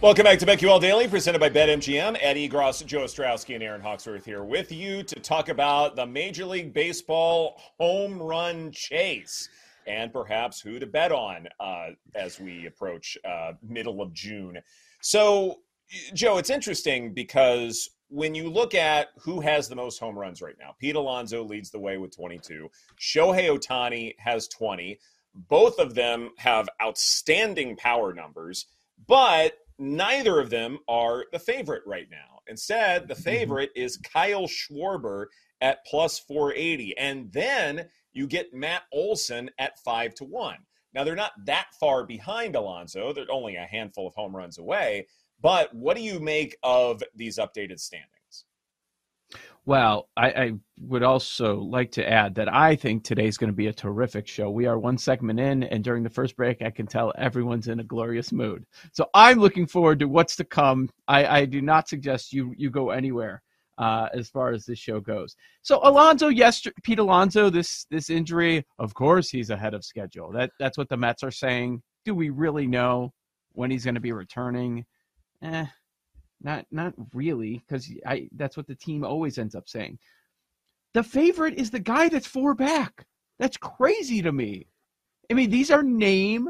Welcome back to BetQL Daily, presented by BetMGM. Ed Egros, Joe Ostrowski, and Erin Hawksworth here with you to talk about the Major League Baseball home run chase and perhaps who to bet on uh, as we approach uh, middle of June. So, Joe, it's interesting because when you look at who has the most home runs right now, Pete Alonso leads the way with 22. Shohei Ohtani has 20. Both of them have outstanding power numbers, but neither of them are the favorite right now. Instead, the mm-hmm. favorite is Kyle Schwarber at plus 480. And then you get Matt Olson at 5 to 1. Now, they're not that far behind Alonso, they're only a handful of home runs away. But what do you make of these updated standings? Well, I, I, would also like to add that I think today's going to be a terrific show. We are one segment in, and during the first break, I can tell everyone's in a glorious mood. So I'm looking forward to what's to come. I, I do not suggest you you go anywhere uh, as far as this show goes. So Alonso, yes, Pete Alonso, this this injury, of course, he's ahead of schedule. That that's what the Mets are saying. Do we really know when he's going to be returning? Eh, not not really, because I that's what the team always ends up saying. The favorite is the guy that's four back. That's crazy to me. I mean, these are name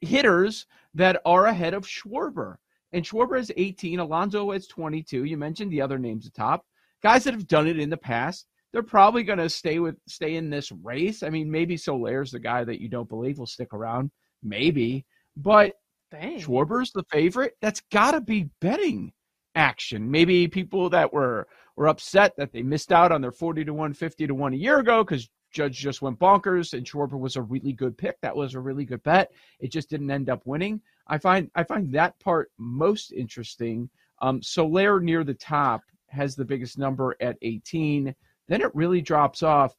hitters that are ahead of Schwarber. And Schwarber is 18, Alonso is 22. You mentioned the other names at top. Guys that have done it in the past. They're probably going to stay with stay in this race. I mean, maybe Soler's the guy that you don't believe will stick around. Maybe. But Dang. Schwarber's the favorite. That's got to be betting action. Maybe people that were were upset that they missed out on their 40 to 1, 50 to 1 a year ago because Judge just went bonkers and Schwarber was a really good pick. That was a really good bet. It just didn't end up winning. I find I find that part most interesting. Um, Soler near the top has the biggest number at 18. Then it really drops off.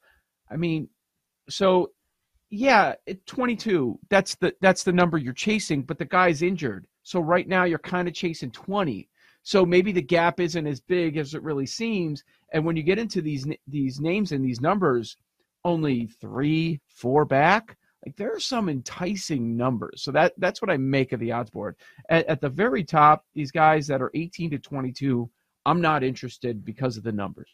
I mean, so yeah, 22, that's the that's the number you're chasing, but the guy's injured. So right now you're kind of chasing 20. So maybe the gap isn't as big as it really seems. And when you get into these these names and these numbers, only three, four back, like there are some enticing numbers. So that that's what I make of the odds board. At, at the very top, these guys that are 18 to 22, I'm not interested because of the numbers.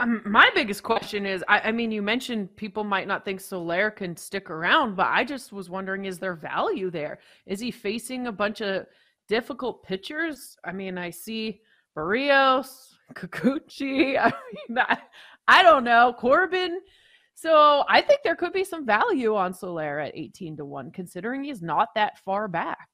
Um, my biggest question is I, I, mean, you mentioned people might not think Soler can stick around, but I just was wondering is there value there? Is he facing a bunch of difficult pitchers? I mean, I see Berrios, Kikuchi. I mean, I don't know, Corbin. So I think there could be some value on Soler at 18 to 1, considering he's not that far back.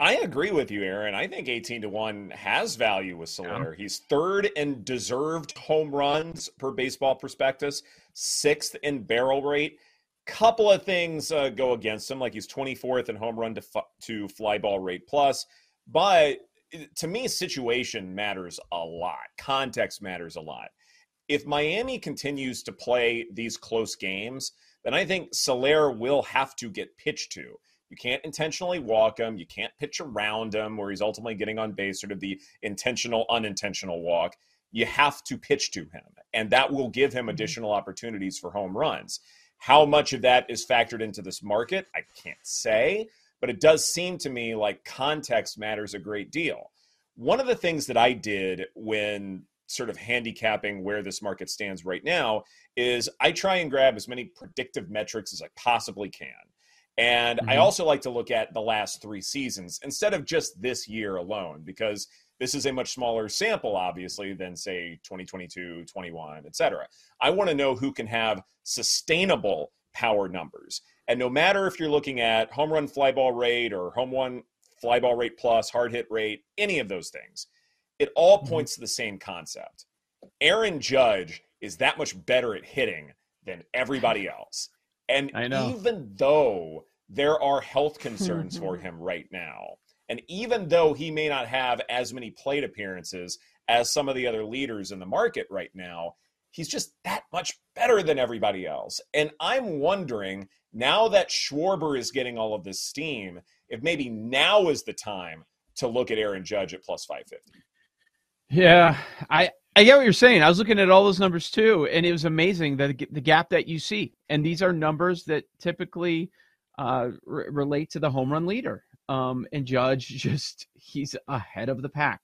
I agree with you, Erin. I think 18 to 1 has value with Soler. Yeah. He's third in deserved home runs per baseball prospectus, sixth in barrel rate. Couple of things uh, go against him, like he's 24th in home run to, to fly ball rate plus. But to me, situation matters a lot, context matters a lot. If Miami continues to play these close games, then I think Soler will have to get pitched to. You can't intentionally walk him. You can't pitch around him where he's ultimately getting on base, sort of the intentional, unintentional walk. You have to pitch to him, and that will give him mm-hmm. additional opportunities for home runs. How much of that is factored into this market, I can't say, but it does seem to me like context matters a great deal. One of the things that I did when sort of handicapping where this market stands right now is I try and grab as many predictive metrics as I possibly can. And mm-hmm. I also like to look at the last three seasons instead of just this year alone, because this is a much smaller sample, obviously, than say 2022, 21, et cetera. I want to know who can have sustainable power numbers. And no matter if you're looking at home run fly ball rate or home run fly ball rate plus, hard hit rate, any of those things, it all mm-hmm. points mm-hmm. to the same concept. Aaron Judge is that much better at hitting than everybody else. And even though there are health concerns for him right now, and even though he may not have as many plate appearances as some of the other leaders in the market right now, he's just that much better than everybody else. And I'm wondering now that Schwarber is getting all of this steam, if maybe now is the time to look at Aaron Judge at plus 550. Yeah, I I get what you're saying. I was looking at all those numbers too, and it was amazing that the gap that you see. And these are numbers that typically uh, r- relate to the home run leader. Um, and Judge just he's ahead of the pack.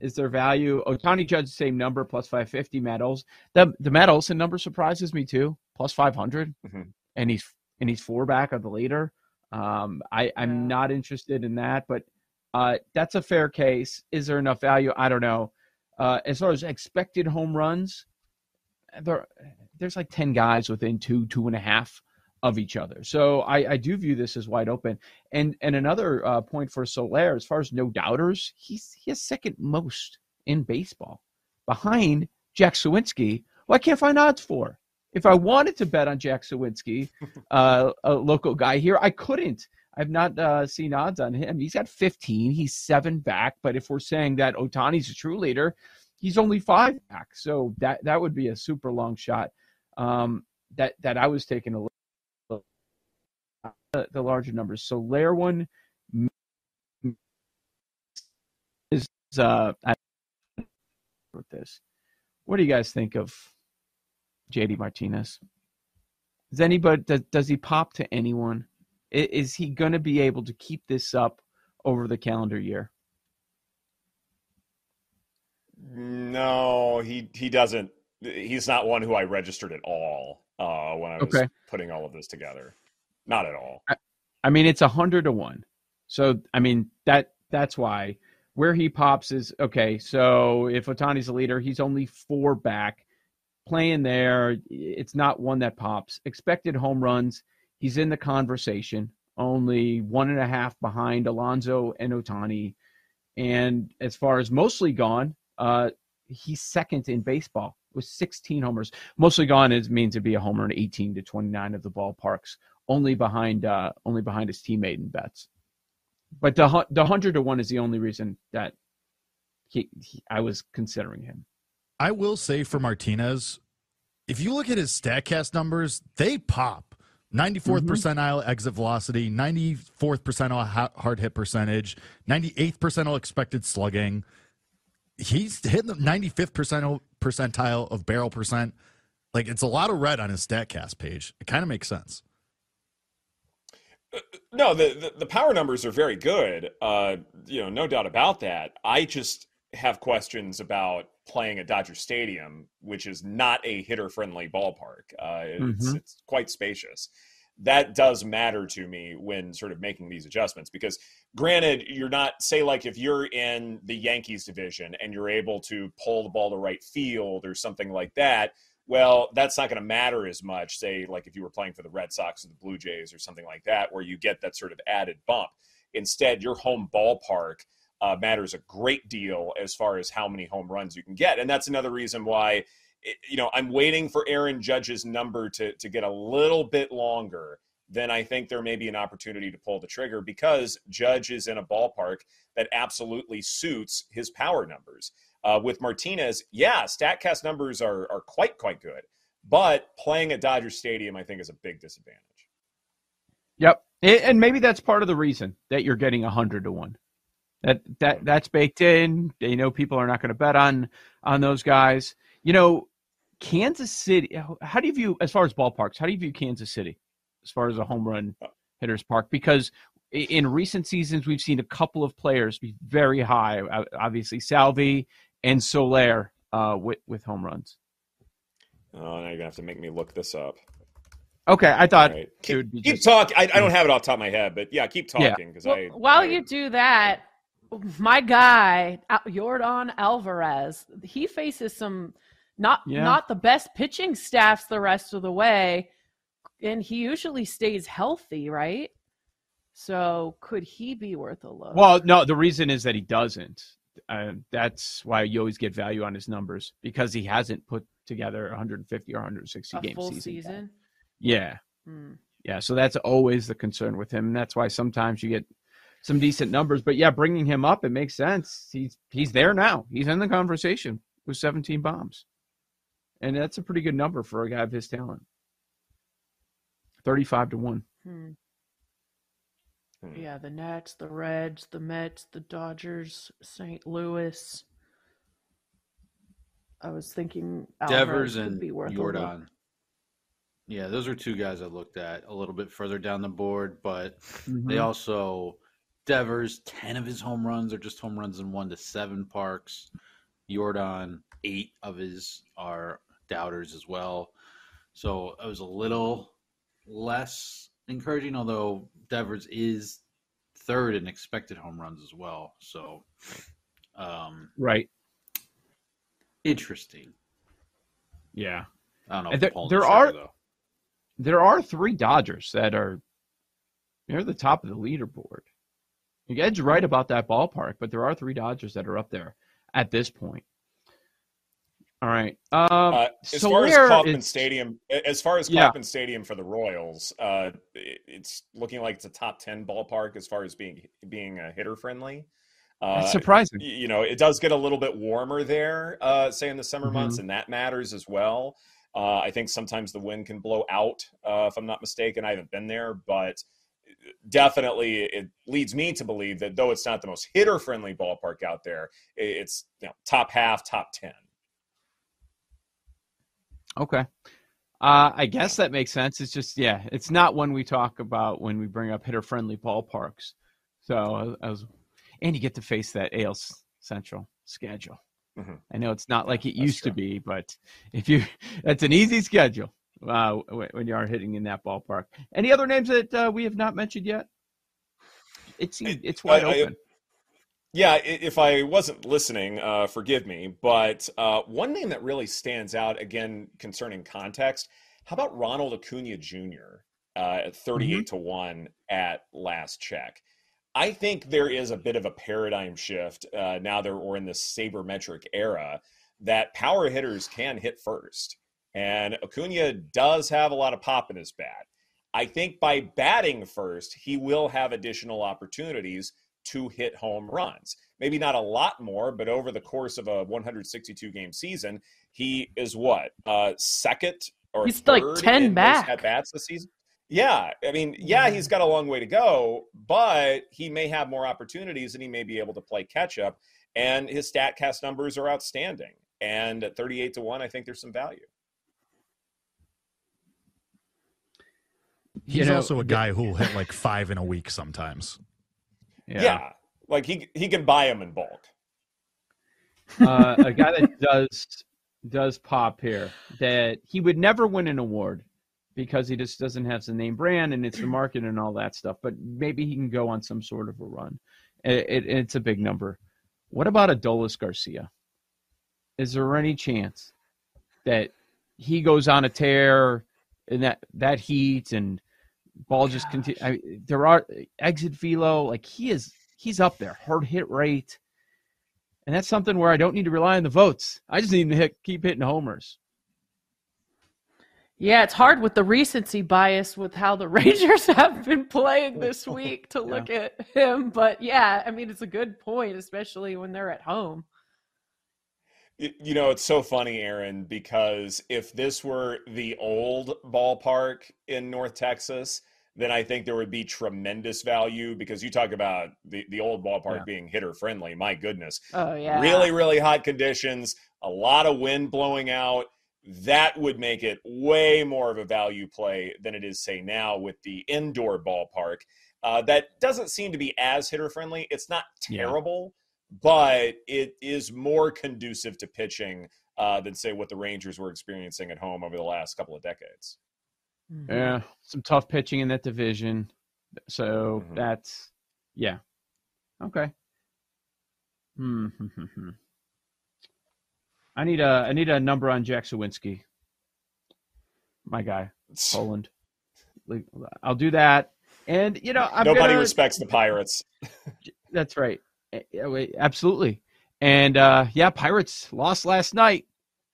Is there value? Ohtani Judge same number plus 550 medals. The the medals and number surprises me too. Plus 500, Mhm. and he's and he's four back of the leader. Um, I I'm Yeah. not interested in that, but uh, that's a fair case. Is there enough value? I don't know. Uh, as far as expected home runs, there there's like 10 guys within two two and a half of each other. So i i do view this as wide open. And and another uh, point for Soler, as far as no doubters he's he has second most in baseball behind jack Suwinski, who i can't find odds for. If i wanted to bet on jack Suwinski, uh, a local guy here i couldn't I've not uh, seen odds on him. He's got 15. He's seven back. But if we're saying that Ohtani's a true leader, he's only five back. So that that would be a super long shot. Um, that that I was taking a little uh, the larger numbers. So Lair one is uh with this. What do you guys think of JD Martinez? Does anybody does, does he pop to anyone? I- Is he going to be able to keep this up over the calendar year? No, he he doesn't. He's not one who I registered at all uh, when I was Okay. putting all of this together. Not at all. I mean, it's a hundred to one. So I mean that that's why where he pops is okay. So if Ohtani's a leader, he's only four back. Playing there, it's not one that pops. Expected home runs, he's in the conversation. Only one and a half behind Alonso and Ohtani. And as far as mostly gone, uh, he's second in baseball with 16 homers. Mostly gone is means to be a homer in 18 to 29 of the ballparks only behind uh, only behind his teammate in bets. But the the hundred to one is the only reason that he, he I was considering him. I will say for Martinez, if you look at his StatCast numbers, they pop. 94th Mhm. percentile exit velocity, 94th percentile hard hit percentage, 98th percentile expected slugging. He's hitting the 95th percentile percentile of barrel percent. Like it's a lot of red on his StatCast page. It kind of makes sense. No, the, the the power numbers are very good. Uh, you know, no doubt about that. I just have questions about playing at Dodger Stadium, which is not a hitter-friendly ballpark. Uh, it's, Mhm. it's quite spacious. That does matter to me when sort of making these adjustments because, granted, you're not say like if you're in the Yankees division and you're able to pull the ball to right field or something like that. Well, that's not going to matter as much, say, like if you were playing for the Red Sox or the Blue Jays or something like that, where you get that sort of added bump. Instead, your home ballpark uh, matters a great deal as far as how many home runs you can get. And that's another reason why, you know, I'm waiting for Aaron Judge's number to, to get a little bit longer. Then I think there may be an opportunity to pull the trigger because Judge is in a ballpark that absolutely suits his power numbers. Uh, with Martinez, yeah, Statcast numbers are are quite quite good, but playing at Dodger Stadium, I think, is a big disadvantage. Yep, and maybe that's part of the reason that you're getting a hundred to one. That that that's baked in. You know, people are not going to bet on on those guys. You know, Kansas City. How do you view as far as ballparks? How do you view Kansas City as far as a home run hitters park? Because in recent seasons, we've seen a couple of players be very high. uh, Obviously, Salvy and Soler uh, with with home runs. Oh, now you're gonna have to make me look this up. Okay, I thought All right. it would Keep, keep just- talking. I, I don't have it off the top of my head, but yeah, keep talking because Well, I. while I- you do that, my guy Yordan Alvarez, he faces some not Yeah. not the best pitching staffs the rest of the way, and he usually stays healthy, right? So could he be worth a look? Well, no, the reason is that he doesn't. Uh, that's why you always get value on his numbers because he hasn't put together 150 or 160 a game season. season. Yeah, Hmm. yeah. So that's always the concern with him. And that's why sometimes you get some decent numbers. But yeah, bringing him up, it makes sense. He's he's there now. He's in the conversation with 17 bombs, and that's a pretty good number for a guy of his talent. 35 to one. Hmm. Hmm. Yeah, the Nets, the Reds, the Mets, the Dodgers, St. Louis. I was thinking Alvarez Devers and be worth. Yordan. Yeah, those are two guys I looked at a little bit further down the board, but Mm-hmm. they also Devers, ten of his home runs are just home runs in one to seven parks. Yordan, eight of his are doubters as well. So it was a little less encouraging, although Devers is third in expected home runs as well. So um Right. interesting. Yeah. I don't know. There- there are- though. There are three Dodgers that are near the top of the leaderboard. Edge right about that ballpark, but there are three Dodgers that are up there at this point. All right. Um, Uh, as so far as Kauffman is- Stadium, as far as Yeah. Kauffman Stadium for the Royals, uh, it's looking like it's a top ten ballpark as far as being being uh, hitter friendly. Uh, That's surprising. you know, it does get a little bit warmer there, uh, say in the summer Mm-hmm. months, and that matters as well. Uh, I think sometimes the wind can blow out, uh, if I'm not mistaken. I haven't been there, but definitely it leads me to believe that though it's not the most hitter friendly ballpark out there, it's you know, top half, top ten. Okay. Uh, I guess that makes sense. It's just, yeah, it's not one we talk about when we bring up hitter friendly ballparks. So I was, and you get to face that AL Central schedule. Mhm. I know it's not like it that's used to be, but if you, that's an easy schedule uh, when you are hitting in that ballpark. Any other names that uh, we have not mentioned yet? It's it's wide I- I- open. Yeah, if I wasn't listening, uh, forgive me. But uh, one name that really stands out, again, concerning context, how about Ronald Acuna Jr. Uh, at 38 to 1 at last check? I think there is a bit of a paradigm shift uh, now that we're in this sabermetric era that power hitters can hit first. And Acuna does have a lot of pop in his bat. I think by batting first, he will have additional opportunities to hit home runs. Maybe not a lot more, but over the course of a 162 game season, he is what uh, second or He's like 10 back. at bats this season. Yeah, I mean, yeah, he's got a long way to go, but he may have more opportunities and he may be able to play catch up. And his Statcast numbers are outstanding. And at 38 to one, I think there's some value. He's know, also a guy who will hit like five in a week sometimes. Yeah, like he he can buy them in bulk. uh, a guy that does does pop here that he would never win an award because he just doesn't have the name brand and it's the market and all that stuff. But maybe he can go on some sort of a run. It, it, it's a big number. What about Adolis Garcia? Is there any chance that he goes on a tear in that that heat and ball oh, just continue? I, there are exit velo like he is he's up there hard hit rate. And that's something where I don't need to rely on the votes. I just need to hit, keep hitting homers. Yeah, it's hard with the recency bias with how the Rangers have been playing this week to look at him. But yeah, I mean, it's a good point, especially when they're at home. You know, it's so funny, Erin, because if this were the old ballpark in North Texas, then I think there would be tremendous value because you talk about the, the old ballpark Yeah. being hitter friendly. My goodness. Oh, yeah. Really, really hot conditions, a lot of wind blowing out. That would make it way more of a value play than it is, say, now with the indoor ballpark. Uh, that doesn't seem to be as hitter friendly. It's not Yeah. terrible, but it is more conducive to pitching uh, than, say, what the Rangers were experiencing at home over the last couple of decades. Mhm. Yeah, some tough pitching in that division. So Mhm. that's yeah. Okay. Hmm. I need a I need a number on Jack Suwinski. My guy, Poland. I'll do that. And you know, I'm Nobody gonna, respects the Pirates. That's right. Eh, yeah, wait, Absolutely. And uh, yeah, Pirates lost last night.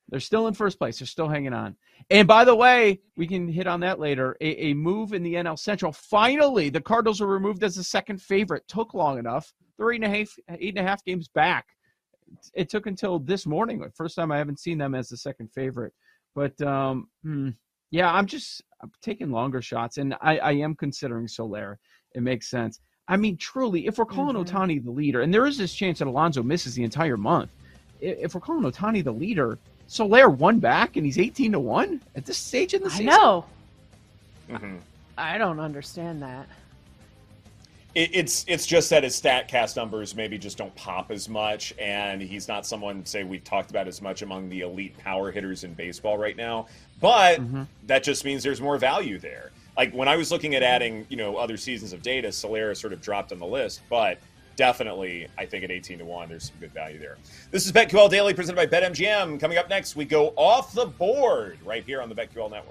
They're still in first place. They're still hanging on. And by the way, we can hit on that later. A, a move in the NL Central. Finally, the Cardinals are removed as the second favorite. Took long enough. They're eight and a half, eight and a half games back. It took until this morning. First time I haven't seen them as the second favorite. But um, hmm, yeah, I'm just I'm taking longer shots, and I, I am considering Soler. It makes sense. I mean, truly, if we're calling Mhm. Ohtani the leader, and there is this chance that Alonso misses the entire month, if we're calling Ohtani the leader, Soler one back and he's 18 to 1 at this stage in the season? I season. know. Mm-hmm. I don't understand that. It, it's it's just that his Statcast numbers maybe just don't pop as much, and he's not someone say we've talked about as much among the elite power hitters in baseball right now. But Mm-hmm. that just means there's more value there. Like when I was looking at adding, you know, other seasons of data, Solera sort of dropped on the list, but definitely, I think at 18 to 1, there's some good value there. This is BetQL Daily presented by BetMGM. Coming up next, we go off the board right here on the BetQL Network.